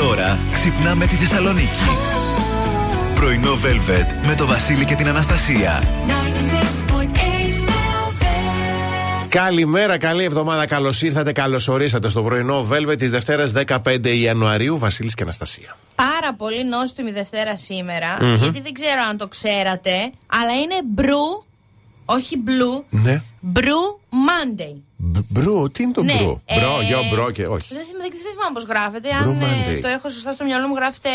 Τώρα ξυπνάμε τη Θεσσαλονίκη. Πρωινό Velvet με το Βασίλη και την Αναστασία. Καλημέρα, καλή εβδομάδα. Καλώς ήρθατε, καλώς ορίσατε στο πρωινό Velvet της Δευτέρας 15 Ιανουαρίου. Βασίλης και Αναστασία. Πάρα πολύ νόστιμη Δευτέρα σήμερα, γιατί δεν ξέρω αν το ξέρατε, αλλά είναι brew, όχι blue, Ναι. Brew Monday. Μπ- Brew, τι είναι το Ναι, brew. ε, Bro, yo, bro και όχι. Δεν, θυμάμαι- δεν θυμάμαι πώς γράφεται. Brew Αν ε, Monday. το έχω σωστά στο μυαλό μου, γράφεται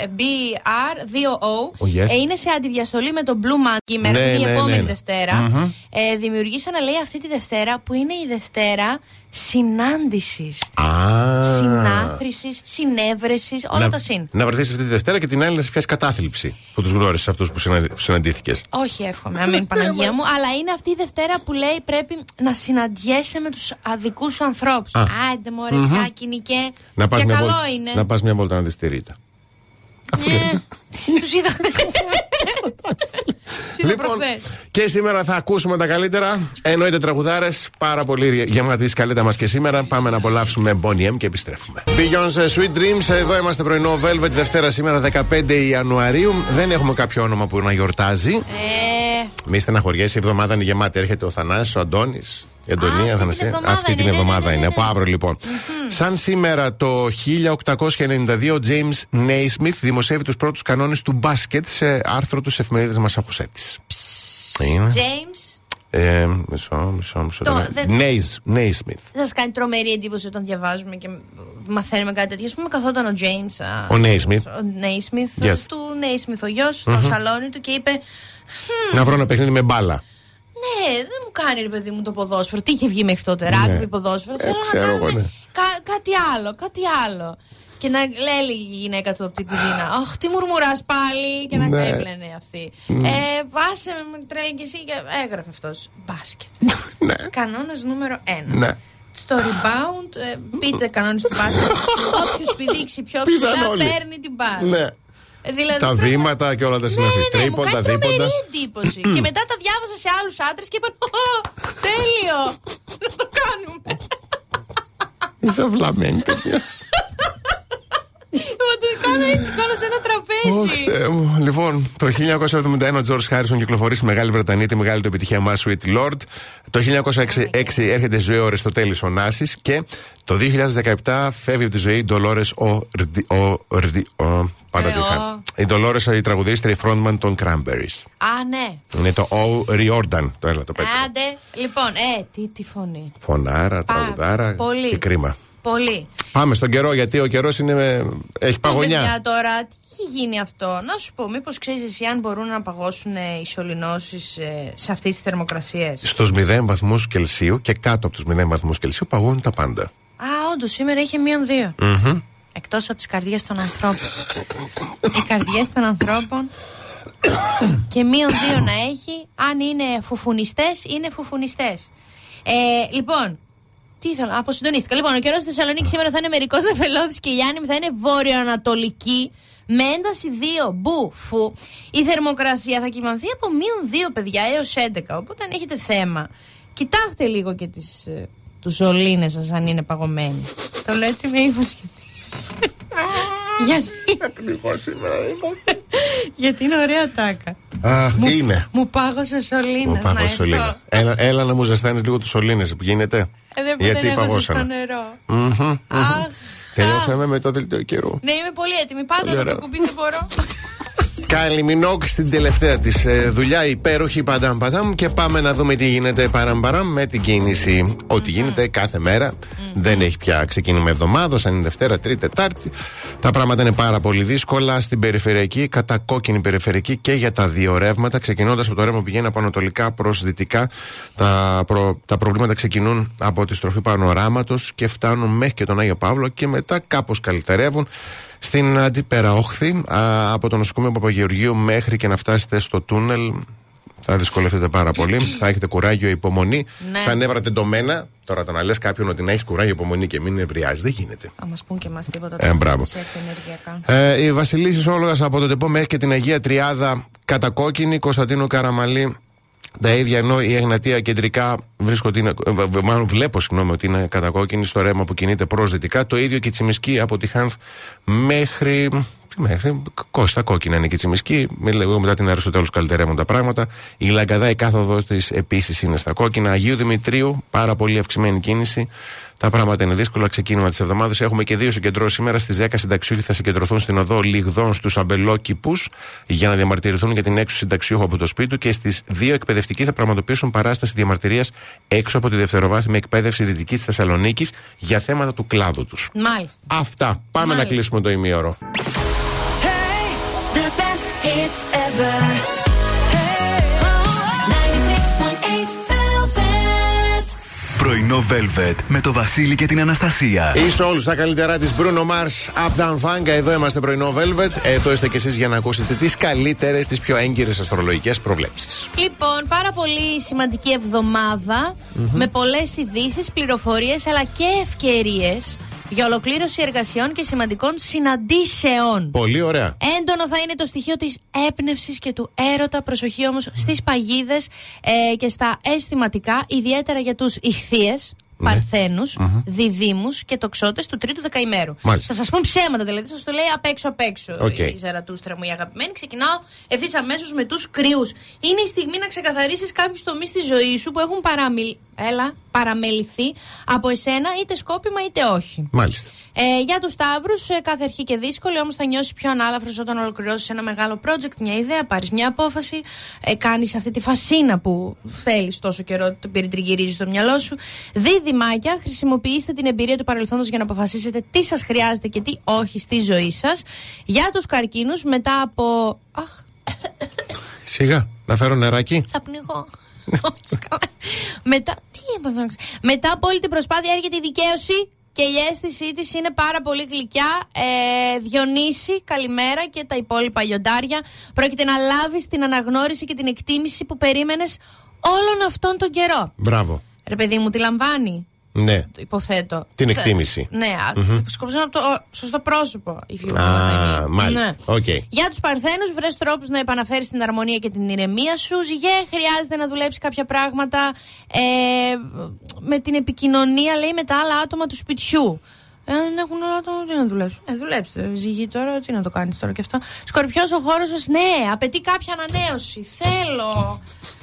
ε, BR2O. Oh, yes. Ε, είναι σε αντιδιαστολή με το Blue Monday σήμερα, Ναι, που είναι η ναι, επόμενη ναι, ναι. Δευτέρα. Ε, δημιουργήσανε, λέει, αυτή τη Δευτέρα που είναι η Δευτέρα συνάντησης. Α. Συνάθρησης, συνέβρεσης, όλα να, τα συν. Να βρεθείς αυτή τη Δευτέρα και την άλλη να σε πιάσει κατάθλιψη που τους γνώρισες αυτούς που, συναντι... που συναντήθηκες. Όχι, εύχομαι, αμήν Παναγία μου. Αλλά είναι αυτή η Δευτέρα που λέει πρέπει να συναντιέσαι με τους αδικούς σου ανθρώπους. Α. Άντε, μωρέ, πια κοινικέ. Να πας Και μια, καλό βόλτα- είναι. να πας μια βόλτα να δεις τη Ρίτα. Αφού λέει. Τους είδα. Του είδα Λοιπόν, προχθές. και σήμερα θα ακούσουμε τα καλύτερα. Εννοείται τραγουδάρες. Πάρα πολύ γεμάτη η σκαλέτα μας και σήμερα. Πάμε να απολαύσουμε Bonnie M και επιστρέφουμε. Beyoncé Sweet Dreams. Εδώ είμαστε πρωινό Velvet Δευτέρα σήμερα 15 Ιανουαρίου. Δεν έχουμε κάποιο όνομα που να γιορτάζει. Ε, Μη στεναχωριέσαι, η εβδομάδα είναι γεμάτη. Έρχεται ο Θανάσης, ο Αντώνης, η Αντωνία, αυτή την Αθανασία. εβδομάδα Αυτή την είναι, ναι, εβδομάδα ναι, ναι, είναι. ναι, Από ναι. αύριο λοιπόν. Σαν σήμερα το 1892, ο James Naismith δημοσιεύει τους πρώτους κανόνες του μπάσκετ σε άρθρο τους εφημερίδες Μασαχουσέτη. Είναι. James, Ε, μισό, μισό, μισό. Το- Το, δεν- Naismith. Naismith. δεν σας κάνει τρομερή εντύπωση όταν διαβάζουμε και μαθαίνουμε κάτι τέτοιο. Α πούμε, καθόταν ο James. α, Ο Naismith. Ο Naismith, Yes. του Naismith, ο γιος, στο σαλόνι του και είπε. Να βρω ένα παιχνίδι με μπάλα. Ναι, δεν μου κάνει ρε παιδί μου το ποδόσφαιρο. Τι είχε βγει μέχρι τότε, ράγμπι, ποδόσφαιρο. Ε, Θέλω να ξέρω εγώ, κάνουμε ναι. κα- κάτι άλλο, κάτι άλλο. Και να λέει η γυναίκα του από την κουζίνα, Αχ, τι μουρμουράς πάλι. Και να Ναι. έβλαινε αυτή. Ε, πάσε με τρέλει και εσύ και έγραφε αυτός. Μπάσκετ. ναι. Κανόνα νούμερο 1. Ναι. Στο rebound, ε, πείτε κανόνες του μπάσκετ. Όποιος πηδήξει πιο Πήγαν ψηλά όλοι. παίρνει την μπάλα. ναι. Ε, δηλαδή, Τα πρέπει- βήματα και όλα τα ναι, συναφή. ναι, ναι, μου Τρίποντα, κάνει δίποντα. τρομερή εντύπωση. και μετά τα διάβασα σε άλλους άντρες και είπαν: «Ω, Τέλειο! Να το κάνουμε. Είσαι βλαμμένη, παιδιά. Μα το κάνω έτσι πάνω σε ένα Ωχ, τραπέζι. Θεέ μου. Λοιπόν, το 1971 ο George Harrison κυκλοφορεί στη Μεγάλη Βρετανία τη μεγάλη του επιτυχία μα Sweet Lord. Το 1906 έρχεται στη ζωή ο Αριστοτέλης ο Νάση και το 2017 φεύγει από τη ζωή η Ντολόρες ο. Ρντι- ο. Ρντι- ο- Πάντα Ε, τη ο. είχα. Η Ντολόρες η τραγουδίστρια, η frontman των Cranberries. Α, ναι. Είναι το O. Riordan. Το έλα, το πέτυχα. Άντε. Λοιπόν, ε, τι, τι φωνή. Φωνάρα, Πα- τραγουδάρα πολύ. και κρίμα. Πολύ. Πάμε στον καιρό γιατί ο καιρός είναι. Έχει παγωνιά. Παιδιά τώρα, τι έχει γίνει αυτό; Να σου πω, μήπως ξέρεις εσύ αν μπορούν να παγώσουν ε, οι σωληνώσεις σε αυτές τις θερμοκρασίες; Στους 0 βαθμούς Κελσίου και κάτω από τους 0 βαθμούς Κελσίου παγώνουν τα πάντα. Α, όντως, σήμερα είχε μείον δύο. Εκτός από τις καρδιές των ανθρώπων. Οι καρδιές των ανθρώπων. και μείον δύο να έχει. Αν είναι φουφουνιστές, είναι φουφουνιστές. Ε, λοιπόν, τι ήθελα, αποσυντονίστηκα. Λοιπόν, ο καιρός στη Θεσσαλονίκης σήμερα θα είναι μερικό νεφελώδης και η Άννη θα είναι βόρειο-ανατολική. Με ένταση 2 μπου φου. Η θερμοκρασία θα κοιμανθεί από μείον 2 παιδιά έως 11. Οπότε αν έχετε θέμα, κοιτάξτε λίγο και τις, ε, τους ζολίνες σας αν είναι παγωμένοι. Το λέω έτσι με ύφος γιατί. γιατί. Γιατί είναι ωραία τάκα. Αχ, τι είναι; Μου πάγωσε Μου σωλήνας. να πάγωσε έρθω. σωλήνας. Έλα, έλα να μου ζεστάνεις λίγο τους σωλήνες που γίνεται; Ε, δεν Γιατί δεν έχω στο παγώσανε. νερό. Μμμ. Αχ. Τελειώσαμε με το δελτίο καιρού. Ναι, είμαι πολύ έτοιμη. Πάτε Πολύ το ωραία. κουμπί, δεν μπορώ. Kylie Minogue στην τελευταία της δουλειά, υπέροχη παντάμ παντάμ. Και πάμε να δούμε τι γίνεται παραμπαράμ με την κίνηση. Ό,τι γίνεται κάθε μέρα. Δεν έχει πια ξεκίνημα εβδομάδα, αν είναι Δευτέρα, Τρίτη, Τετάρτη. Τα πράγματα είναι πάρα πολύ δύσκολα στην περιφερειακή, κατά κόκκινη περιφερειακή και για τα δύο ρεύματα. Ξεκινώντας από το ρεύμα που πηγαίνει από ανατολικά προς δυτικά, τα, προ- τα προβλήματα ξεκινούν από τη στροφή πανοράματο και φτάνουν μέχρι και τον Άγιο Παύλο και μετά κάπως καλυτερεύουν. Στην αντίπερα όχθη, α, από το νοσοκομείο Παπαγεωργίου μέχρι και να φτάσετε στο τούνελ, θα δυσκολευτείτε πάρα πολύ. θα έχετε κουράγιο, υπομονή. Ναι. Τα νεύρα τεντωμένα. Τώρα το να λες κάποιον ότι να έχεις κουράγιο, υπομονή και μην νευριάζει, δεν γίνεται. Θα μας πούν και εμάς τίποτα. Ε, μπράβο. Σε έρθει ενεργειακά. Ε, η Βασιλίση Όλογα από το Τεπό μέχρι και την Αγία Τριάδα κατακόκκινη, Κωνσταντίνο Καραμαλή Τα ίδια ενώ η Εγνατία κεντρικά βρίσκω ότι είναι, μάλλον βλέπω συγγνώμη ότι είναι κατακόκκινη στο ρέμα που κινείται προς δυτικά. Το ίδιο και η Τσιμισκή από τη Χάνθ μέχρι μέχρι κόστα κόκκινα είναι και η Τσιμισκή. Λίγο μετά την Αριστοτέλους καλυτερεύουν τα πράγματα. Η Λαγκαδά, η κάθοδος της επίσης είναι στα κόκκινα. Αγίου Δημητρίου, πάρα πολύ αυξημένη κίνηση. Τα πράγματα είναι δύσκολα. Ξεκίνημα της εβδομάδας. Έχουμε και δύο συγκεντρώσεις σήμερα. Στις 10 συνταξιούχοι θα συγκεντρωθούν στην οδό Λιγδών στους αμπελόκηπους για να διαμαρτυρηθούν για την έξω συνταξιούχο από το σπίτι του. Και στις 2 εκπαιδευτικοί θα πραγματοποιήσουν παράσταση διαμαρτυρίας έξω από τη δευτεροβάθμια εκπαίδευση δυτικής της Θεσσαλονίκης για θέματα του κλάδου τους. Μάλιστα. Αυτά. Πάμε να κλείσουμε το ημίωρο. Πρωινό Velvet με το Βασίλη και την Αναστασία. Είσαι όλους τα καλύτερά της Bruno Mars Up Down Funk. Εδώ είμαστε πρωινό Velvet. Εδώ είστε κι εσείς για να ακούσετε τις καλύτερες, τις πιο έγκυρες αστρολογικές προβλέψεις. Λοιπόν, πάρα πολύ σημαντική με πολλές ειδήσεις, πληροφορίες αλλά και ευκαιρίες για ολοκλήρωση εργασιών και σημαντικών συναντήσεων. Πολύ ωραία. Έντονο θα είναι το στοιχείο της έπνευσης και του έρωτα. Προσοχή όμως στις παγίδες ε, και στα αισθηματικά, ιδιαίτερα για τους ηχθείες. Ναι. Παρθένους, mm-hmm. διδήμου και τοξότες του τρίτου δεκαημέρου. Θα σας πω ψέματα δηλαδή, θα σας το λέει απ' έξω απ' έξω okay. η Ζαρατούστρα μου η αγαπημένη. Ξεκινάω ευθύς αμέσως με τους κρυούς. Είναι η στιγμή να ξεκαθαρίσεις κάποιους τομείς στη ζωής σου που έχουν παραμιλ... Έλα, παραμεληθεί από εσένα, είτε σκόπιμα είτε όχι. Μάλιστα. Ε, για τους Σταύρους, ε, κάθε αρχή και δύσκολη, όμως θα νιώσεις πιο ανάλαφρος όταν ολοκληρώσεις ένα μεγάλο project, μια ιδέα, πάρεις μια απόφαση, ε, κάνεις αυτή τη φασίνα που θέλεις τόσο καιρό, το περιτριγυρίζει στο μυαλό σου. Δίδυμάκια, χρησιμοποιήστε την εμπειρία του παρελθόντος για να αποφασίσετε τι σας χρειάζεται και τι όχι στη ζωή σας. Για τους καρκίνους, μετά από. Αχ. Σιγά, να φέρω νεράκι. Θα πνιγώ. Μετά. Τι Μετά από όλη την προσπάθεια έρχεται η δικαίωση και η αίσθησή της είναι πάρα πολύ γλυκιά. Ε, Διονύση, καλημέρα και τα υπόλοιπα λιοντάρια. Πρόκειται να λάβεις την αναγνώριση και την εκτίμηση που περίμενες όλον αυτόν τον καιρό. Μπράβο. Ρε παιδί μου, τη λαμβάνει. Ναι. Το υποθέτω. Την εκτίμηση. Ναι, mm-hmm. από το σωστό πρόσωπο. Α, μάλιστα. Ναι. Okay. Για τους Παρθένους, βρες τρόπους να επαναφέρεις την αρμονία και την ηρεμία σου. Ζυγέ, χρειάζεται να δουλέψεις κάποια πράγματα ε, με την επικοινωνία, λέει, με τα άλλα άτομα του σπιτιού. Ε, δεν έχουν όλα το. Τι να δουλέψουν; Ε, δουλέψτε. Ζυγή τώρα, τι να το κάνεις τώρα και αυτό. Σκορπιός ο χώρος σα, ναι, απαιτεί κάποια ανανέωση. Θέλω.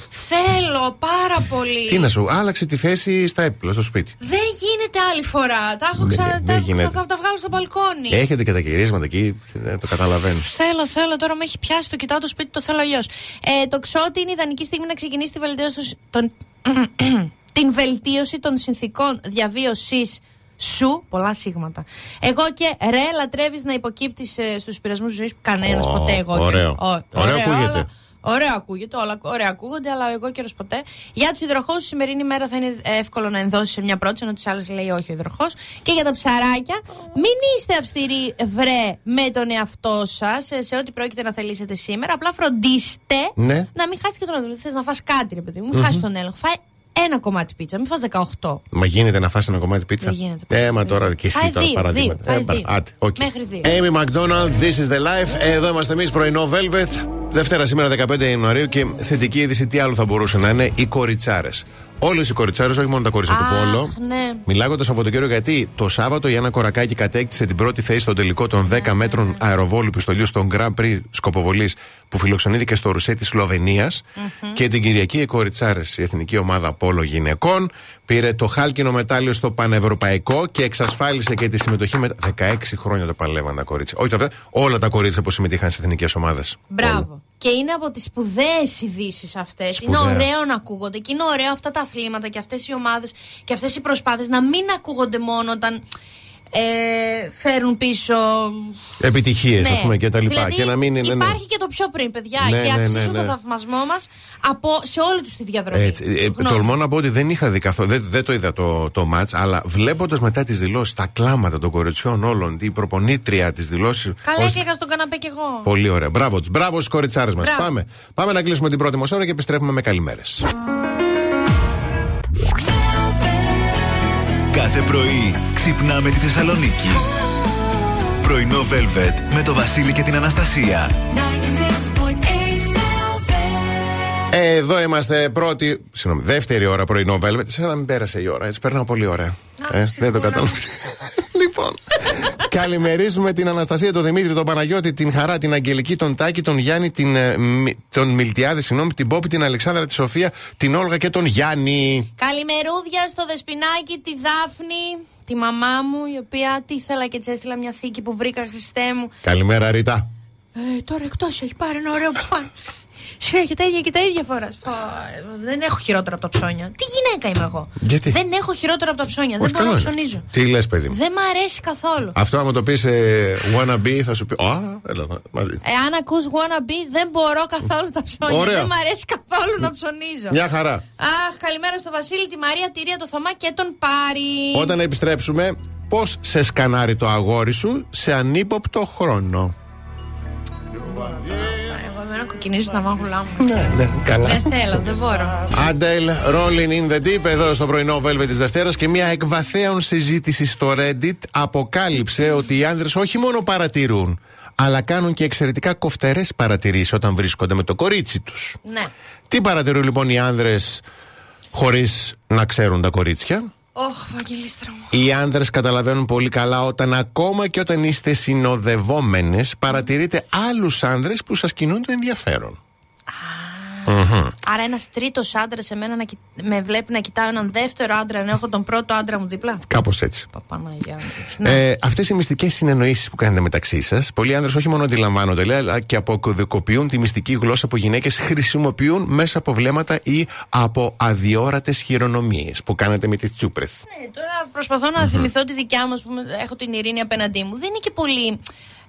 Θέλω πάρα πολύ. Τι να σου, άλλαξε τη θέση στα έπιπλα, στο σπίτι. Δεν γίνεται άλλη φορά. Τα έχω ξανά. Τα, θα, τα βγάλω στο μπαλκόνι. Έχετε και τα γυρίσματα εκεί, το καταλαβαίνω. Θέλω, θέλω. Τώρα με έχει πιάσει το κοιτάω το σπίτι, το θέλω αλλιώς. Ε, το ξότι είναι ιδανική στιγμή να ξεκινήσει τη βελτίωση των. την βελτίωση των συνθήκων διαβίωσή σου, πολλά σίγματα. Εγώ και ρε, λατρεύεις να υποκύπτεις ε, στους πειρασμούς της ζωής που κανένας oh, ποτέ εγώ. Ωραίο. Ο, ωραίο ακούγεται. Ωραία ακούγεται, όλα ωραία ακούγονται, αλλά εγώ καιρο ποτέ. Για τους υδροχούς, η σημερινή μέρα θα είναι εύκολο να ενδώσει σε μια πρώτη, ενώ τις άλλες λέει όχι ο υδροχός. Και για τα ψαράκια, μην είστε αυστηροί, βρε, με τον εαυτό σας σε, σε ό,τι πρόκειται να θελήσετε σήμερα. Απλά φροντίστε ναι. να μην χάσετε και τον έλεγχο. Θες να φας κάτι, ρε παιδί μου, μην mm-hmm. χάσεις τον έλεγχο. Φάει ένα κομμάτι πίτσα, μην φας 18. Μα γίνεται να φας ένα κομμάτι πίτσα; Δεν γίνεται. Ε, μα τώρα και εσύ τώρα παραδείγματα. Ε, άτε, okay. Μέχρι δύο. Amy McDonald, This is the life. Εδώ είμαστε εμείς πρωινό Velvet. Δευτέρα σήμερα 15 Ιανουαρίου και θετική είδηση τι άλλο θα μπορούσε να είναι οι κοριτσάρες. Όλες οι κοριτσάρες, όχι μόνο τα κορίτσια του Πόλο. Ναι. Μιλάω το Σαββατοκύριακο γιατί το Σάββατο η Άννα Κορακάκη κατέκτησε την πρώτη θέση στον τελικό των 10 ναι, μέτρων ναι. αεροβόλου πιστολιού στον Grand Prix Σκοποβολής που φιλοξενήθηκε στο Ρουσέ της Σλοβενίας. Και την Κυριακή οι κοριτσάρες, η εθνική ομάδα Πόλο γυναικών, πήρε το χάλκινο μετάλλιο στο Πανευρωπαϊκό και εξασφάλισε και τη συμμετοχή με 16 χρόνια το παλεύαν τα κορίτσια. Όχι τότε, όλα τα κορίτσια που συμμετείχαν σε εθνικές ομάδες. Μπράβο. Και είναι από τις σπουδαίες ειδήσεις αυτές. Είναι ωραίο να ακούγονται και είναι ωραίο αυτά τα αθλήματα και αυτές οι ομάδες και αυτές οι προσπάθειες να μην ακούγονται μόνο όταν ε, φέρουν πίσω επιτυχίες, ναι. ας πούμε και τα λοιπά. Δηλαδή, και να μην είναι, ναι. υπάρχει και το πιο πριν, παιδιά. Ναι, και ναι, αξίζουν ναι, το θαυμασμό μας σε όλη τους τη διαδρομή. Έτσι, ε, τολμώ να πω ότι δεν είχα δει καθόλου, δεν, δεν το είδα το, το match, αλλά βλέποντας μετά τις δηλώσεις, τα κλάματα των κοριτσιών όλων, η προπονήτρια της δηλώσει. Καλά, ως... είχα στον καναπέ κι εγώ. Πολύ ωραία. Μπράβο του. Μπράβος στι κοριτσάρες μας. Πάμε. Πάμε να κλείσουμε την πρώτη μας ώρα και επιστρέφουμε με καλημέρες. Κάθε πρωί ξυπνάμε τη Θεσσαλονίκη. Πρωινό Velvet με το Βασίλη και την Αναστασία. Εδώ είμαστε πρώτη, συγγνώμη, δεύτερη ώρα πρωινό Velvet. Σαν να μην πέρασε η ώρα, έτσι περνάω πολύ ωραία. Α, ε, δεν το σίγουρα. κατάλαβα. Λοιπόν. Καλημερίζουμε την Αναστασία, τον Δημήτρη, τον Παναγιώτη, την Χαρά, την Αγγελική, τον Τάκη, τον Γιάννη, την, ε, Μι- τον Μιλτιάδη, συγγνώμη, την Πόπη, την Αλεξάνδρα, τη Σοφία, την Όλγα και τον Γιάννη. Καλημερούδια στο Δεσπινάκι, τη Δάφνη, τη μαμά μου, η οποία τι ήθελα και της έστειλα μια θήκη που βρήκα, Χριστέ μου. Καλημέρα, Ρίτα. Ε, τώρα εκτός έχει πάρει ένα ωραίο παν. Συνέχεια τα ίδια και τα ίδια φοράς. Δεν έχω χειρότερα από τα ψώνια. Τι γυναίκα είμαι εγώ. Γιατί; Δεν έχω χειρότερα από τα ψώνια. Όχι, δεν μπορώ να καλά είναι. ψωνίζω. Τι λες, παιδί μου; Δεν μ' αρέσει καθόλου. Αυτό άμα το πεις ε, wannabe θα σου πει. Α, έλα μαζί. Εάν ακούς wannabe, δεν μπορώ καθόλου τα ψώνια. Ωραία. Δεν μ' αρέσει καθόλου να ψωνίζω. Μια χαρά. Αχ, καλημέρα στο Βασίλη, τη Μαρία, τη Ρία, το Θωμά και τον Πάρη. Όταν επιστρέψουμε, πώς σε σκανάρει το αγόρι σου σε ανύποπτο χρόνο; Εγώ εμένα κοκκινίζω τα μάγουλά μου. Ναι, καλά. Δεν θέλω, δεν μπορώ. Άντελ, Rolling in the Deep, εδώ στο πρωινό Velvet της Δευτέρας και μια εκβαθέων συζήτηση στο Reddit αποκάλυψε ότι οι άνδρες όχι μόνο παρατηρούν, αλλά κάνουν και εξαιρετικά κοφτερές παρατηρήσεις όταν βρίσκονται με το κορίτσι τους. Ναι. Τι παρατηρούν λοιπόν οι άνδρες χωρίς να ξέρουν τα κορίτσια; Ωχ, Βαγγελίστρα μου. Οι άνδρες καταλαβαίνουν πολύ καλά όταν ακόμα και όταν είστε συνοδευόμενες, παρατηρείτε άλλους άνδρες που σας κινούν το ενδιαφέρον. Άρα ένας τρίτος άντρας σε μένα να κοι- με βλέπει να κοιτάω έναν δεύτερο άντρα ενώ έχω τον πρώτο άντρα μου δίπλα. Κάπως έτσι. Παπαναγιά μου. Ναι. Ε, Αυτές οι μυστικές συνεννοήσεις που κάνετε μεταξύ σας, πολλοί άνδρες όχι μόνο αντιλαμβάνονται, λέει, αλλά και αποκωδικοποιούν τη μυστική γλώσσα που γυναίκες χρησιμοποιούν μέσα από βλέμματα ή από αδιόρατες χειρονομίες που κάνετε με τις τσούπρες. Ναι, τώρα προσπαθώ να θυμηθώ τη δικιά μου, ας πούμε, έχω την ειρήνη απέναντί μου. Δεν είναι και πολύ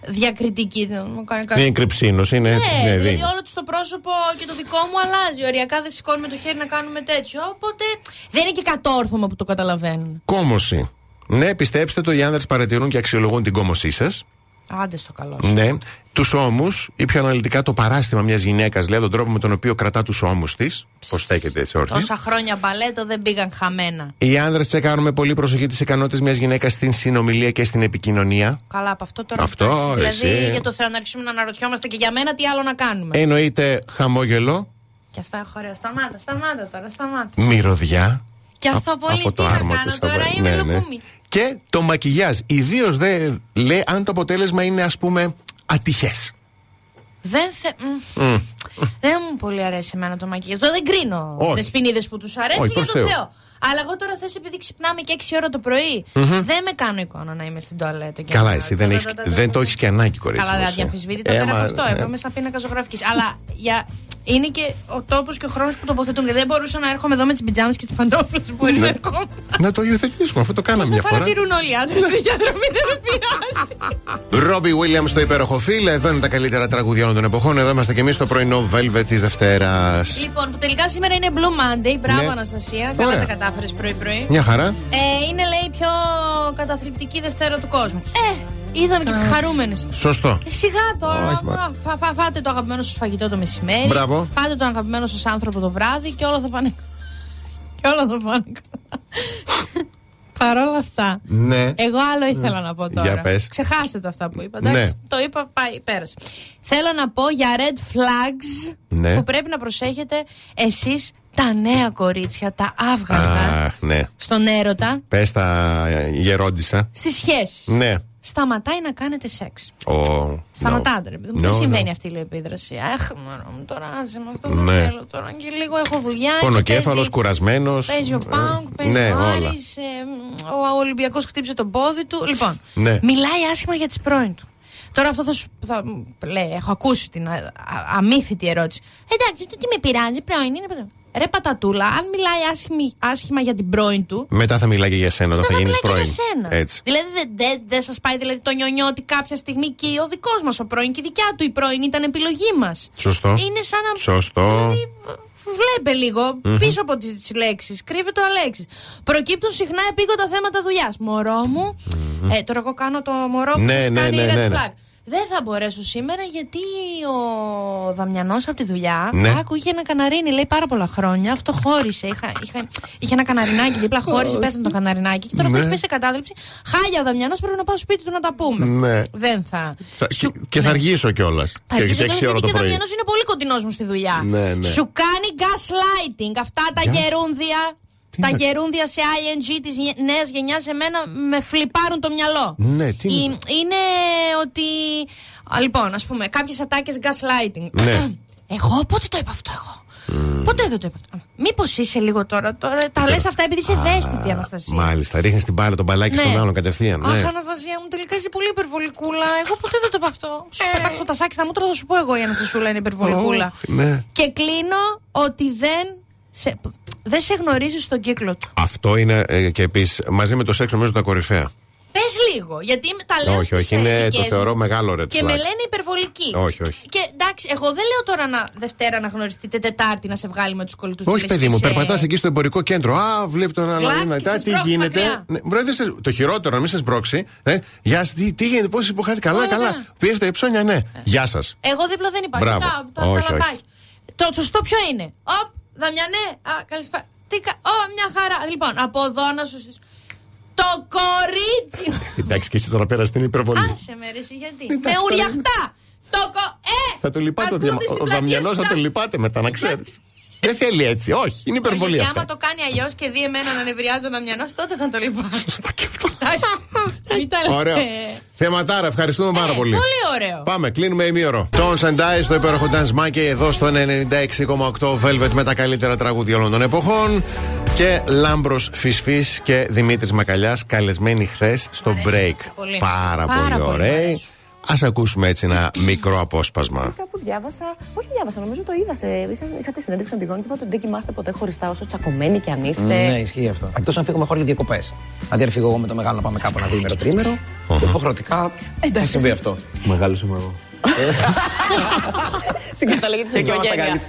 διακριτική. δεν Μου κάνει κάτι. Είναι κρυψίνος, είναι. Ναι, ναι, δηλαδή δι- όλο τους το πρόσωπο και το δικό μου αλλάζει. Οριακά δεν σηκώνουμε το χέρι να κάνουμε τέτοιο. Οπότε δεν είναι και κατόρθωμα που το καταλαβαίνουν. Κόμωση. Ναι, πιστέψτε το, οι άνδρες παρατηρούν και αξιολογούν την κόμωσή σας. Άντε στο καλό. σου. Ναι. Τους ώμους ή πιο αναλυτικά το παράστημα μιας γυναίκας, λέει τον τρόπο με τον οποίο κρατά τους ώμους της. Πώς στέκεται έτσι όρθια. Τόσα χρόνια μπαλέτο δεν πήγαν χαμένα. Οι άνδρες τσεκάρουν με πολύ προσοχή τις ικανότητες μιας γυναίκας στην συνομιλία και στην επικοινωνία. Καλά, από αυτό τώρα. Αυτό, εντάξει, Δηλαδή, εσύ. για το Θεό να αρχίσουμε να αναρωτιόμαστε και για μένα τι άλλο να κάνουμε. Εννοείται χαμόγελο, Και αυτά έχω ωραία. Σταμάτα, σταμάτα τώρα, σταμάτα. μυρωδιά. Και αυτό απ- πολύ από το τι να άρμα κάνω τους στα τώρα, βα- είμαι ναι, ναι. λουκούμι. Και το μακιγιάζ. Ιδίως δε λέει αν το αποτέλεσμα είναι ας πούμε ατυχές. Δεν θε... μ. Δεν μου πολύ αρέσει εμένα το μακιγιάζ. Τώρα δεν κρίνω Όχι. δεσποινίδε που τους αρέσει Όχι, για προς το Θεού. Θεό. Αλλά εγώ τώρα θες επειδή ξυπνάμε και 6 ώρα το πρωί, δεν με κάνω εικόνα να είμαι στην τουαλέτα. και Καλά, να- εσύ δεν, έχεις, δεν το έχεις και ανάγκη, κορίτσι. Καλά, μου, δεν εσύ. αδιαφυσβήτητα Ε, πέρα από μα- αυτό. ε, Εγώ είμαι σαν πίνακα ζωγραφικής. Αλλά για... είναι και ο τόπος και ο χρόνος που τοποθετούν. Δηλαδή δεν μπορούσα να έρχομαι εδώ με τις πιτζάμες και τις παντόφλες που μπορεί να Ναι. ερχόμουν. Να το υιοθετήσουμε, αυτό το κάναμε Με μια φορά. παρατηρούν όλοι οι άντρες στη διαδρομή, δεν με πειράζει. Ρόμπι Βίλιαμς στο υπέροχο φίλ. Εδώ είναι τα καλύτερα τραγούδια όλων των εποχών. Εδώ είμαστε και εμείς στο πρωινό Velvet της Δευτέρας. Λοιπόν, που τελικά σήμερα είναι Blue Monday. Μπράβο, Ναι. Αναστασία. Καλά Ωραία. τα κατάφερες πρωί-πρωί. Μια χαρά. Ε, είναι λέει η πιο καταθλιπτική Δευτέρα του κόσμου. Ε, είδαμε και τις χαρούμενες. Σωστό. Ε, σιγά τώρα. Όχι, μα- μα, φα, φα- φάτε το αγαπημένο σας φαγητό το μεσημέρι. Μπράβο. Φάτε τον αγαπημένο σας άνθρωπο το βράδυ και όλα θα πάνε. και όλα θα πάνε καλά. Παρ' όλα αυτά. Ναι. Εγώ άλλο ήθελα να πω τώρα. Για πες. Ξεχάστε τα αυτά που είπα. εντάξει. Ναι. Το είπα, πάει, πέρασε. Θέλω να πω για red flags Ναι. που πρέπει να προσέχετε εσείς τα νέα κορίτσια, τα άβγαζα Αχ, ναι. στον έρωτα, Πες τα ε, γερόντισα. στις σχέσεις. Ναι. Σταματάει να κάνετε σεξ. Ο... Σταματάτε, ρε παιδί μου. No, Δεν συμβαίνει no. αυτή η επίδραση. Αχ, μωρό μου, τώρα άσε με αυτό Ναι. δεν θέλω. Τώρα και λίγο έχω δουλειά. και Πονοκέφαλος, παίζει- κουρασμένος. Παίζει ο Πάουκ, παίζει Ναι, ο όλα. Άρης, ε, μ, ο Ολυμπιακός χτύπησε τον πόδι του. Λοιπόν, Ναι. μιλάει άσχημα για τις πρώην του. Τώρα αυτό θα σου θα, μ, λέει, έχω ακούσει την α, α- αμύθιτη ερώτηση. Εντάξει, το τι με πειράζει, πρώην είναι. Πρώην. Ρε πατατούλα, αν μιλάει άσχημη- άσχημα για την πρώην του, Μετά θα μιλάει και για σένα όταν δεν θα θα γίνεις μιλάει και πρώην. για σένα. Έτσι. Δηλαδή δεν δεν- δεν σας πάει δηλαδή, το νιονιό ότι κάποια στιγμή και ο δικός μας ο πρώην και η δικιά του η πρώην ήταν επιλογή μας. Σωστό. Είναι σαν να. Σωστό. Δηλαδή, Βλέπε λίγο πίσω από τις λέξεις. Κρύβεται ο Αλέξη. Προκύπτουν συχνά επίγοντα θέματα δουλειάς. Μωρό μου. Ε, τώρα εγώ κάνω το μωρό που Ναι, σας ναι, κάνει ναι, red ναι, ναι. Flag. Δεν θα μπορέσω σήμερα γιατί ο Δαμιανός από τη δουλειά. Ναι. Άκου, είχε ένα καναρίνι, λέει πάρα πολλά χρόνια. Αυτό χώρισε. Είχα, είχα, είχε ένα καναρινάκι δίπλα, χώρισε, πέθανε το καναρινάκι. Και τώρα Ναι. αυτό έχει πέσει σε κατάδλιψη. Χάλια ο Δαμιανός, πρέπει να πάω στο σπίτι του να τα πούμε. Ναι. Δεν θα. Θα- Σου- και- Και θα ναι. αργήσω κιόλας. Θα Και αρχίσω έχει και 6 ώρα γιατί το και ο πρωί. Δαμιανός είναι πολύ κοντινός μου στη δουλειά. Ναι, ναι. Σου κάνει gaslighting. Αυτά τα Gas- γερούντια. Τι τα είναι; γερούντια σε ING της νέας γενιάς εμένα με φλιπάρουν το μυαλό. Ναι, τι είναι Η- είναι ότι. Α, Λοιπόν, ας πούμε, κάποιες ατάκες gaslighting. Ναι. Εγώ πότε το είπα αυτό εγώ; Ποτέ δεν το είπα αυτό; Μήπως είσαι λίγο τώρα. τώρα τα λες αυτά επειδή είσαι ευαίσθητη, Αναστασία. Μάλιστα, ρίχνεις την μπάλα τον μπαλάκι Ναι. στον άλλον κατευθείαν. Αχ, Ναι. Αναστασία μου, τελικά είσαι πολύ υπερβολικούλα. Εγώ ποτέ δεν το είπα αυτό. Σου πετάξω τα σάκια στα μούτρα, θα σου πω εγώ η Αναστασούλα είναι υπερβολικούλα. Ωχ, ναι. Και κλείνω ότι δεν σε, δεν σε γνωρίζεις στον κύκλο του. Αυτό είναι ε, και επίσης μαζί με το σεξ νομίζω τα κορυφαία. Πες λίγο, γιατί με- τα λέω Όχι, όχι, στις είναι- δικές το μου θεωρώ μεγάλο red Και flag. με λένε υπερβολική. Όχι, όχι. Και εντάξει, εγώ δεν λέω τώρα να Δευτέρα να γνωριστείτε, Τετάρτη να σε βγάλει με τους κολλητούς Όχι, παιδί μου, περπατάς εκεί στο εμπορικό κέντρο. Α, βλέπει τον Κλακ, άλλο. και Τα, σε τι σπρώχνει γίνεται. μακριά. Ναι, μπρο, δεν σε- το χειρότερο, να μην σας μπρώξει. Ε, Γεια σας, τι, τι γίνεται, πώς υποχάτε. Καλά, Ωραία. καλά. Πιέστε υψώνια, ναι. Γεια σας. Εγώ δίπλα δεν υπάρχει. Μπράβο. Τα, τα, Όχι, τα όχι. λαπάκια. Το σωστό ποιο είναι. Οπ, Δαμιανέ. Α, καλησπέρα. Τι κα... Ω, μια χαρά. Λοιπόν, από εδώ να σου στήσω. Το κορίτσι μου. Εντάξει, και εσύ τώρα πέρασε την υπερβολή. Άσε με ρε, εσύ, γιατί; Εντάξει, με τώρα ουριαχτά. Το κο... Ε! Θα το λυπάτε ο, ακούτε διαμα... στην ο πλατεία Δαμιανός, θα στα- το λυπάτε μετά, να ξέρεις. Δεν θέλει έτσι, όχι, είναι υπερβολή Γιατί αυτά. άμα το κάνει αλλιώς και δει εμένα να νευριάζει ο Δαμιανός, τότε θα το λυπάμαι. Σωστά και αυτό. Μην τα λέτε. Ωραίο. Θεματάρα, ευχαριστούμε πάρα Ε, πολύ. Πολύ ωραίο. Πάμε, κλείνουμε ημίωρο. Tones and Dice, το υπέροχο Dance Monkey εδώ στο 96,8 Velvet με τα καλύτερα τραγούδια όλων των εποχών. Και Λάμπρος Φυσφή και Δημήτρης Μακαλιάς καλεσμένοι χθες στο αρέσει break. πολύ. Πάρα, Πάρα πολύ πολύ μου ωραίοι. Αρέσουν. Α ακούσουμε έτσι ένα μικρό απόσπασμα. Κάπου διάβασα, όχι διάβασα, νομίζω το είδα. Σε, ήσασταν- είχατε συνέντευξη Αντιγόνη και είπατε ότι δεν κοιμάστε ποτέ χωριστά όσο τσακωμένοι κι αν είστε. Ναι, ισχύει αυτό. Εκτός αν φύγουμε χώρια διακοπές. Αντί να φύγω εγώ με το μεγάλο να πάμε κάπου ένα διήμερο τρίμερο, υποχρεωτικά θα Εντάξει. συμβεί αυτό. Μεγάλο είμαι εγώ. Στην καταλήγη της Και είμαστε οικογένεια.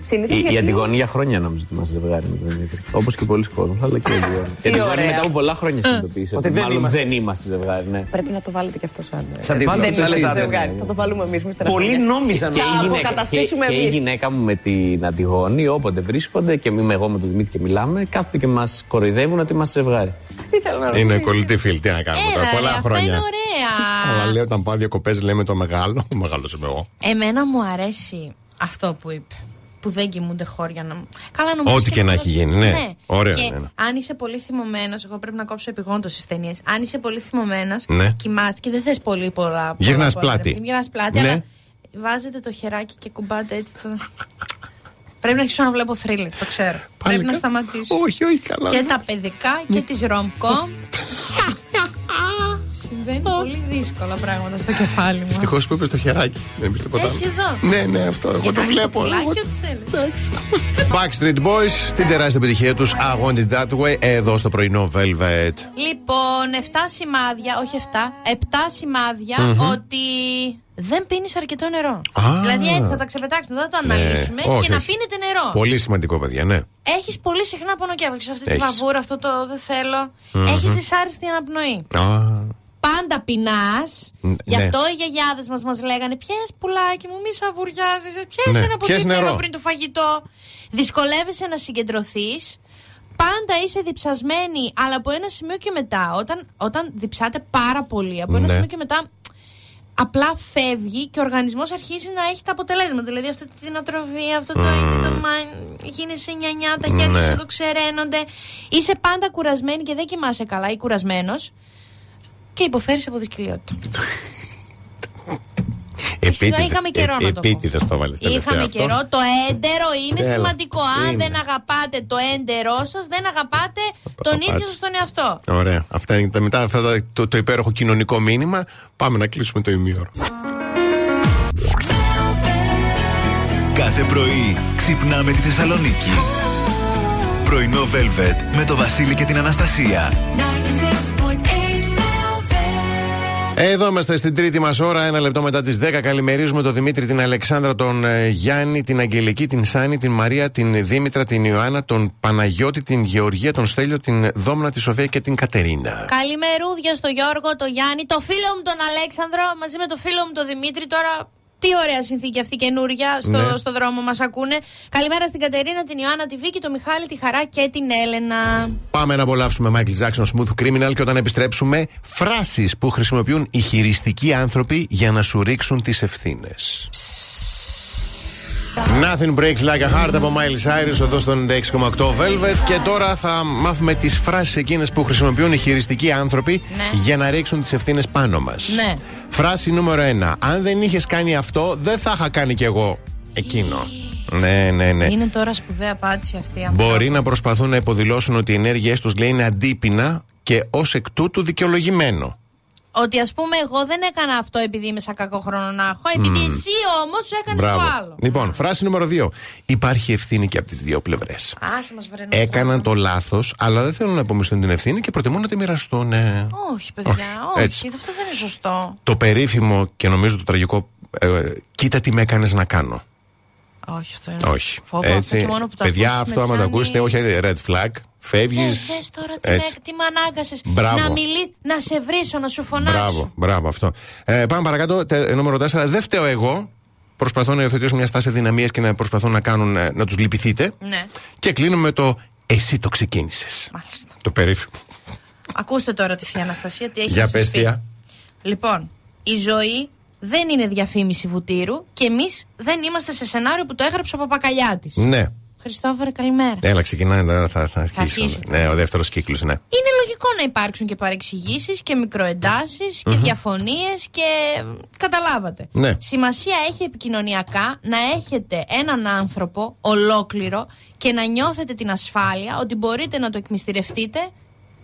Καλύτεροι. Συνήθως Η, η γιατί. Αντιγόνη για χρόνια νόμιζε ότι είμαστε ζευγάρι με τον Δημήτρη. Όπως και πολλοί κόσμοι, αλλά και η Αντιγόνη. Η Αντιγόνη ωραία. μετά από πολλά χρόνια συνειδητοποίησε Ότι ότι δεν μάλλον είμαστε. δεν είμαστε ζευγάρι, ναι. Πρέπει να το βάλετε και αυτό σαν. Σαν τίτλο. Βάλτε Δεν το είμαστε εσείς, ζευγάρι. ναι. Θα το βάλουμε εμείς με Πολλοί νόμιζαν Και ότι να η γυναίκα- αποκαταστήσουμε και, και η εμεί. γυναίκα μου με την Αντιγόνη, όποτε βρίσκονται και είμαι εγώ με τον Δημήτρη και μιλάμε, κάθονται και μας κοροϊδεύουν ότι είμαστε ζευγάρι. Ήθελα να ρωτήσω. Είναι κολλητή φίλη, τι να κάνουμε τώρα. Έλα, ρε, Πολλά αυτά χρόνια. είναι ωραία. Αλλά λέει όταν πάω διακοπές, λέμε το μεγάλο. Ο μεγάλος είμαι εγώ. Εμένα μου αρέσει αυτό που είπε. Που δεν κοιμούνται χώρια να. Καλά, νομίζω. Ό,τι και να έχει γίνει, ναι. Ωραίο Και είναι. αν είσαι πολύ θυμωμένος, εγώ πρέπει να κόψω επιγόντως στις ταινίες. Αν είσαι πολύ θυμωμένος, Ναι. κοιμάστε και δεν θες πολύ πολλά. Γυρνάς πολλά, πολλά, πλάτη. Γυρνάς πλάτη, Ναι. αλλά βάζετε το χεράκι και κουμπάτε έτσι. Το... πρέπει να αρχίσω να βλέπω θρίλερ, το ξέρω. πρέπει να κα- σταματήσω. Όχι, όχι, καλά. Και τα παιδικά και τις rom-com. Συμβαίνει πολύ δύσκολα πράγματα στο κεφάλι μου. Ευτυχώς που είπε το χεράκι. Δεν είπε τίποτα Έτσι άλλο. εδώ. Ναι, ναι, αυτό. Εγώ το Εντάξει, βλέπω. πουλάκι, εγώ- ό,τι θέλεις. Εντάξει. Backstreet Boys στην τεράστια επιτυχία τους I Want It That Way εδώ στο πρωινό Velvet. Λοιπόν, 7 σημάδια, όχι 7, 7 σημαδια ότι δεν πίνεις αρκετό νερό. Α. δηλαδή έτσι θα τα ξεπετάξουμε, δεν θα τα αναλύσουμε Ναι, όχι, και να όχι. πίνετε νερό. Πολύ σημαντικό, παιδιά, ναι. Έχεις πολύ συχνά πονοκέφαλο. Αυτή τη Έχεις. βαβούρα, αυτό το δεν θέλω. Έχεις δυσάρεστη αναπνοή. Α, Πάντα πεινάς. Ν- Γι' ναι. αυτό οι γιαγιάδες μας μας λέγανε: Πιες πουλάκι μου, μη σαβουριάζεις. Πιες Ναι, ένα πιες ποτήρι νερό νερό. πριν το φαγητό. Δυσκολεύεσαι να συγκεντρωθείς. Πάντα είσαι διψασμένη, αλλά από ένα σημείο και μετά. Όταν, όταν διψάτε πάρα πολύ, από ένα Ναι. σημείο και μετά απλά φεύγει και ο οργανισμός αρχίζει να έχει τα αποτελέσματα. Δηλαδή αυτή την ατροφή, αυτό το έτσι, το μα... γίνεσαι νιανιά, τα χέρια Ναι. σου εδώ ξεραίνονται. Είσαι πάντα κουρασμένη και δεν κοιμάσαι καλά ή κουρασμένος και υποφέρεις από δυσκολιότητα. επίτηδες, είχαμε καιρό να το πω. επίτηδες το βάλεις τελευταία Είχαμε αυτό. καιρό. Το έντερο είναι Έλα, σημαντικό. Αν είναι. δεν αγαπάτε το έντερό σας, δεν αγαπάτε τον αγαπάτε. ίδιο σας τον εαυτό. Ωραία. Αυτά είναι τα μετά αυτά τα- το, το υπέροχο κοινωνικό μήνυμα. Πάμε να κλείσουμε το ημίωρο. Κάθε πρωί ξυπνάμε τη Θεσσαλονίκη. Πρωινό Velvet με το Βασίλη και την Αναστασία. Εδώ είμαστε στην τρίτη μας ώρα, ένα λεπτό μετά τις 10. Καλημερίζουμε τον Δημήτρη, την Αλεξάνδρα, τον ε, Γιάννη, την Αγγελική, την Σάνη, την Μαρία, την Δήμητρα, την Ιωάννα, τον Παναγιώτη, την Γεωργία, τον Στέλιο, την Δόμνα, τη Σοφία και την Κατερίνα. Καλημερούδια στο Γιώργο, το Γιάννη, το φίλο μου τον Αλέξανδρο μαζί με το φίλο μου τον Δημήτρη. Τώρα τι ωραία συνθήκη αυτή καινούρια στο, Ναι. στο δρόμο μας ακούνε. Καλημέρα στην Κατερίνα, την Ιωάννα, τη Βίκη, τον Μιχάλη, τη Χαρά και την Έλενα. Πάμε να απολαύσουμε Michael Jackson Smooth Criminal και όταν επιστρέψουμε, φράσεις που χρησιμοποιούν οι χειριστικοί άνθρωποι για να σου ρίξουν τις ευθύνες. Nothing breaks like a heart από Miley Cyrus εδώ στον 6,8 Velvet. Και τώρα θα μάθουμε τις φράσεις εκείνες που χρησιμοποιούν οι χειριστικοί άνθρωποι Ναι. για να ρίξουν τις ευθύνες πάνω μας. Ναι. Φράση νούμερο 1. Αν δεν είχες κάνει αυτό, δεν θα είχα κάνει κι εγώ εκείνο. Ναι, ναι, ναι. Είναι τώρα σπουδαία απάντηση αυτή. η Μπορεί να προσπαθούν να υποδηλώσουν ότι οι ενέργειές τους λέει είναι αντίπεινα και ως εκ τούτου δικαιολογημένο. Ότι ας πούμε, εγώ δεν έκανα αυτό επειδή είμαι σαν κακό χρόνο να έχω, επειδή εσύ όμως έκανες το άλλο. Λοιπόν, φράση νούμερο 2. Υπάρχει ευθύνη και από τις δύο πλευρές. Άσε μας βρενό. Έκαναν το λάθος, αλλά δεν θέλουν να απομισθούν την ευθύνη και προτιμούν να τη μοιραστούν. ε. Όχι, παιδιά, Όχι, όχι. έτσι. Αυτό δεν είναι σωστό. Το περίφημο και νομίζω το τραγικό. ε, κοίτα τι με έκανες να κάνω. Όχι, αυτό είναι. Όχι. Φόβο, αυτό Έτσι. και μόνο που το Παιδιά, ακούσεις αυτό με άμα το πιάνει- ακούσετε, όχι red flag. Φεύγεις. Δες, δες τώρα τι, με, τι με ανάγκασες Μπράβο. να μιλεί, να σε βρίσω, να σου φωνάξω. Μπράβο, μπράβο αυτό. Ε, πάμε παρακάτω. Τε, νούμερο 4. Δεν φταίω εγώ. Προσπαθώ να υιοθετήσω μια στάση δυναμίας και να προσπαθούν να, κάνουν, ε, να τους λυπηθείτε. Ναι, Και κλείνουμε με το Εσύ το ξεκίνησες. μάλιστα. Το περίφημο. Ακούστε τώρα τη Θεία Αναστασία τι έχει Για να σας πες, πει. Θεία. Λοιπόν, η ζωή δεν είναι διαφήμιση βουτύρου και εμείς δεν είμαστε σε σενάριο που το έγραψε ο Παπακαλιάτης. Ναι. Χριστόφορε, καλημέρα. Έλα, ξεκινάει τώρα. Θα, θα αρχίσει. αρχίσει. Ναι, ο δεύτερος κύκλος, ναι. Είναι λογικό να υπάρξουν και παρεξηγήσεις και μικροεντάσεις και διαφωνίες και. Καταλάβατε. Ναι. Σημασία έχει επικοινωνιακά να έχετε έναν άνθρωπο ολόκληρο και να νιώθετε την ασφάλεια ότι μπορείτε να το εκμυστηρευτείτε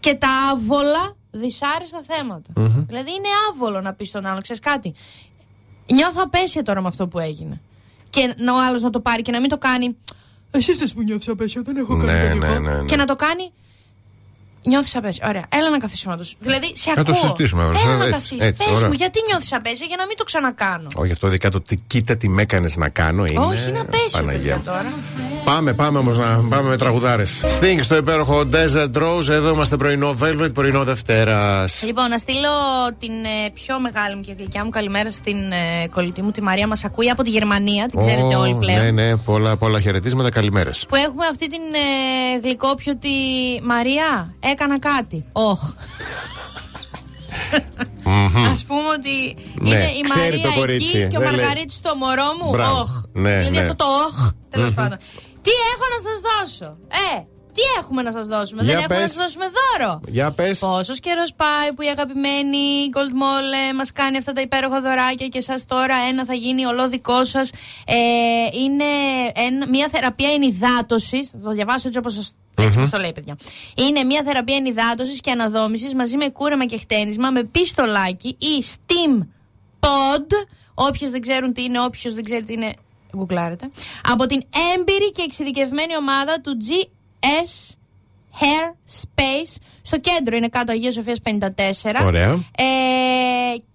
και τα άβολα δυσάρεστα θέματα. Δηλαδή είναι άβολο να πεις στον άλλο, ξέρεις κάτι. Νιώθω απέσια τώρα με αυτό που έγινε. Και να- ο άλλος να το πάρει και να μην το κάνει. Εσύ φταίει που νιώθεις απέσια, δεν έχω κάνει Ναι, το δικό». ναι, ναι, ναι. Και να το κάνει. Νιώθεις απέσια. Ωραία. Έλα να καθίσουμε να το. Δηλαδή σε Να το ακούω. συζητήσουμε, ωραία. Έλα να Έτσι, καθίσεις. έτσι, Πες ωραία. μου, γιατί νιώθεις απέσια για να μην το ξανακάνω. Όχι, αυτό δικά το τι, κοίτα τι με έκανες να κάνω είναι. Όχι, είναι απέσιο Παναγία παιδιά μου. τώρα. Πάμε, πάμε όμως να πάμε με τραγουδάρες. Sting στο υπέροχο Desert Rose. Εδώ είμαστε πρωινό Velvet, πρωινό Δευτέρας. Λοιπόν, να στείλω την ε, πιο μεγάλη μου και γλυκιά μου καλημέρα στην ε, κολλητή μου, τη Μαρία. Μας ακούει από τη Γερμανία, την ξέρετε όλοι πλέον. Ναι, ναι, πολλά, πολλά χαιρετίσματα. Καλημέρες. Που έχουμε αυτή την ε, γλυκόπιωτη Μαρία, έκανα κάτι. Όχ. Α πούμε ότι Ναι, είναι η ξέρει Μαρία το κορίτσι. εκεί και ο Δεν λέει. Μαργαρίτης το μωρό μου. Μπράβο. Όχ. Ναι, δηλαδή ναι. αυτό το όχ, τέλος πάντων. Τι έχω να σας δώσω; Ε, τι έχουμε να σας δώσουμε; Για Δεν έχουμε να πες. σας δώσουμε δώρο. Για πες. Πόσος καιρός πάει που η αγαπημένη Gold Mall ε, μας κάνει αυτά τα υπέροχα δωράκια και εσά τώρα ένα θα γίνει ολό δικό σας. Ε, είναι ένα- μια θεραπεία ενυδάτωσης. Θα το διαβάσω έτσι όπως έτσι όπως το λέει, παιδιά. Είναι μια θεραπεία ενυδάτωσης και αναδόμησης μαζί με κούρεμα και χτένισμα με πιστολάκι ή Steam Pod. Όποιες δεν ξέρουν τι είναι, όποιο δεν ξέρει τι είναι, γκουγκλάρετε. Από την έμπειρη και εξειδικευμένη ομάδα του GS Hair Space. Στο κέντρο είναι κάτω Αγίας Σοφίας 54. Ωραία. Ε,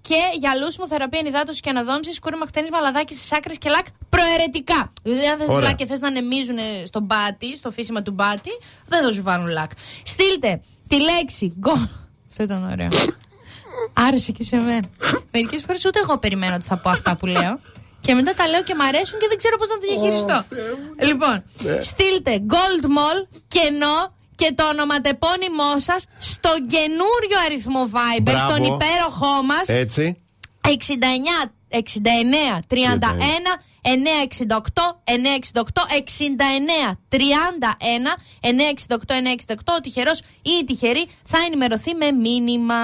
και για λούσιμο θεραπεία ενυδάτωση και αναδόμησης, κούρεμα χτένισμα, λαδάκι στι άκρε και λακ προαιρετικά. Δηλαδή, αν θες Ωραία. λακ και θες να ανεμίζουν στον πάτη, στο φύσιμα του πάτη, δεν θα σου βάλουν λακ. Στείλτε τη λέξη go. Αυτό ήταν ωραίο. Άρεσε και σε μένα. Μερικές φορές ούτε εγώ περιμένω ότι θα πω αυτά που λέω. Και μετά τα λέω και μ' αρέσουν και δεν ξέρω πώς να τα διαχειριστώ. λοιπόν, στείλτε Gold Mall κενό και το ονοματεπώνυμό σας στον καινούριο αριθμό Viber, Μπράβο. στον υπέροχό μας Έτσι. 69, 69, 31, 968, 968, 69, 31, 968, 968. Ο τυχερός ή η τυχερή θα ενημερωθεί με μήνυμα.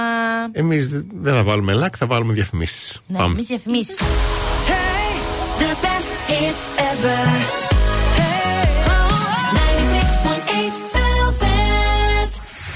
Εμείς δεν θα βάλουμε λακ, θα βάλουμε διαφημίσεις. Ναι, εμείς διαφημίσεις. The best hits ever. Oh, 96.8 Velvet.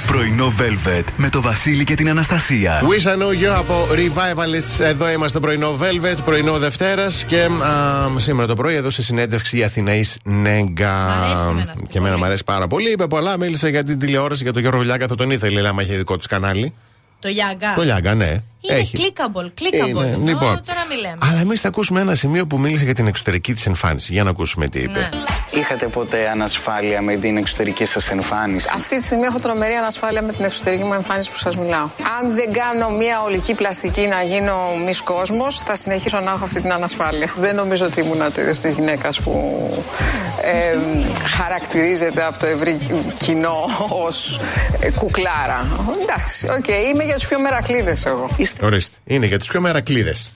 Πρωινό Velvet με το Βασίλη και την Αναστασία. Wish I know you από Revivalists. Εδώ είμαστε πρωινό Velvet, πρωινό Δευτέρας. Και α, σήμερα το πρωί έδωσε συνέντευξη η Αθηναή Νέγκα. Μ' αρέσει εμένα αυτή Και εμένα πολύ. μου αρέσει πάρα πολύ. Είπε πολλά, μίλησε για την τηλεόραση, για τον Γιώργο Λιάγκα. Θα τον ήθελε, άμα είχε δικό του κανάλι. Το Γιάγκα. Το Λιάγκα, ναι. Είναι Έχει. clickable, clickable. Είναι, Ω, λοιπόν. τώρα μη λέμε. Αλλά εμείς θα ακούσουμε ένα σημείο που μίλησε για την εξωτερική της εμφάνιση. Για να ακούσουμε τι είπε. Ναι. Είχατε ποτέ ανασφάλεια με την εξωτερική σας εμφάνιση; Αυτή τη στιγμή έχω τρομερή ανασφάλεια με την εξωτερική μου εμφάνιση που σας μιλάω. Αν δεν κάνω μια ολική πλαστική να γίνω μη κόσμος, θα συνεχίσω να έχω αυτή την ανασφάλεια. Δεν νομίζω ότι ήμουν το είδος της γυναίκας που ε, χαρακτηρίζεται από το ευρύ κοινό ως ε, κουκλάρα. Εντάξει, οκ, είμαι για τους πιο μερακλείδες εγώ. Ορίστε. Είναι για τους πιο μερακλείδες.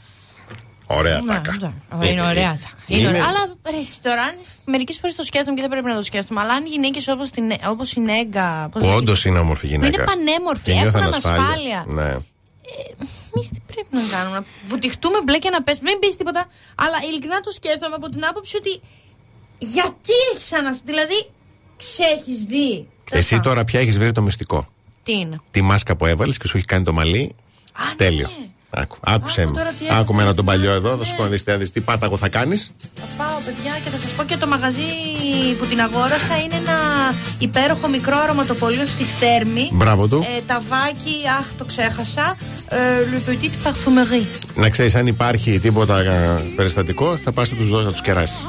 Ωραία Ναι, τάκα. ναι. Είναι ωραία τάκα. Είναι Είναι- ωραία. Αλλά ρε, εσύ τώρα, μερικές φορές το σκέφτομαι και δεν πρέπει να το σκέφτομαι. Αλλά αν γυναίκες όπως όπως η Νέγκα. πώς Που λέγεται, όντως είναι όμορφη γυναίκα. Είναι πανέμορφη, Και νιώθει έχουν ανασφάλεια. Ναι. Εμείς τι πρέπει να κάνουμε, να βουτυχτούμε μπλε και να πέσουμε. Μην πεις τίποτα. Αλλά ειλικρινά το σκέφτομαι από την άποψη ότι. Γιατί έχεις ανασφάλεια. Δηλαδή, ξέχει δει. Εσύ τώρα πια έχεις βρει το μυστικό. Τι είναι; Τη μάσκα που έβαλες και σου έχει κάνει το μαλλί. Α, ναι. Τέλειο. Άκου, άκουσε Άκου με. τώρα τι έχω Άκουμε ένα τον μάσκα, παλιό εδώ, θα ναι. σου πω να δεις τι- να δεις τι πάταγο θα κάνεις. Θα πάω, παιδιά, και θα σας πω και το μαγαζί που την αγόρασα είναι ένα υπέροχο μικρό αρωματοπολείο στη Θέρμη. Μπράβο του. Ε, ταβάκι, αχ, το ξέχασα. Ε, Le Petit Parfumerie. Να ξέρεις, αν υπάρχει τίποτα ε, περιστατικό, θα πας και τους δώσει να τους κεράσεις.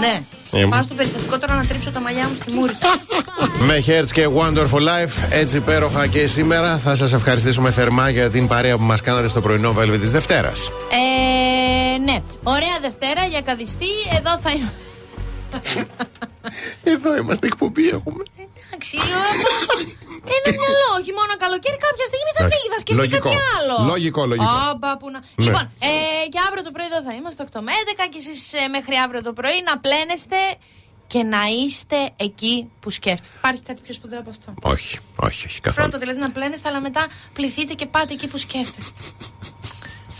Ναι. Ε, Πάω στο περιστατικό τώρα να τρίψω τα μαλλιά μου στη μούρη. Με Hertz και Wonderful Life, έτσι υπέροχα και σήμερα θα σας ευχαριστήσουμε θερμά για την παρέα που μας κάνατε στο πρωινό Velvet της Δευτέρας. ε, ναι. Ωραία Δευτέρα για καδιστή. Εδώ θα είμαι. Εδώ είμαστε, εκπομπή έχουμε. Εντάξει, ένα μυαλό, όχι μόνο καλοκαίρι. Κάποια στιγμή θα Εντάξει. φύγει, θα σκεφτεί Λογικό. κάτι άλλο. Λογικό, λογικό. Άμπα, που να... Ναι. Λοιπόν, ε, και αύριο το πρωί εδώ θα είμαστε 8 με 11 και εσείς μέχρι αύριο το πρωί να πλένεστε και να είστε εκεί που σκέφτεστε. Υπάρχει κάτι πιο σπουδαίο από αυτό; Όχι, όχι, όχι καθόλου. Πρώτο δηλαδή να πλένεστε, αλλά μετά πληθείτε και πάτε εκεί που σκέφτεστε.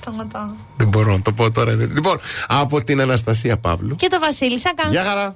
Σταματάω. Δεν μπορώ να το πω τώρα. Λοιπόν, από την Αναστασία Παύλου. Και το Βασίλη Σακά. Γεια χαρά.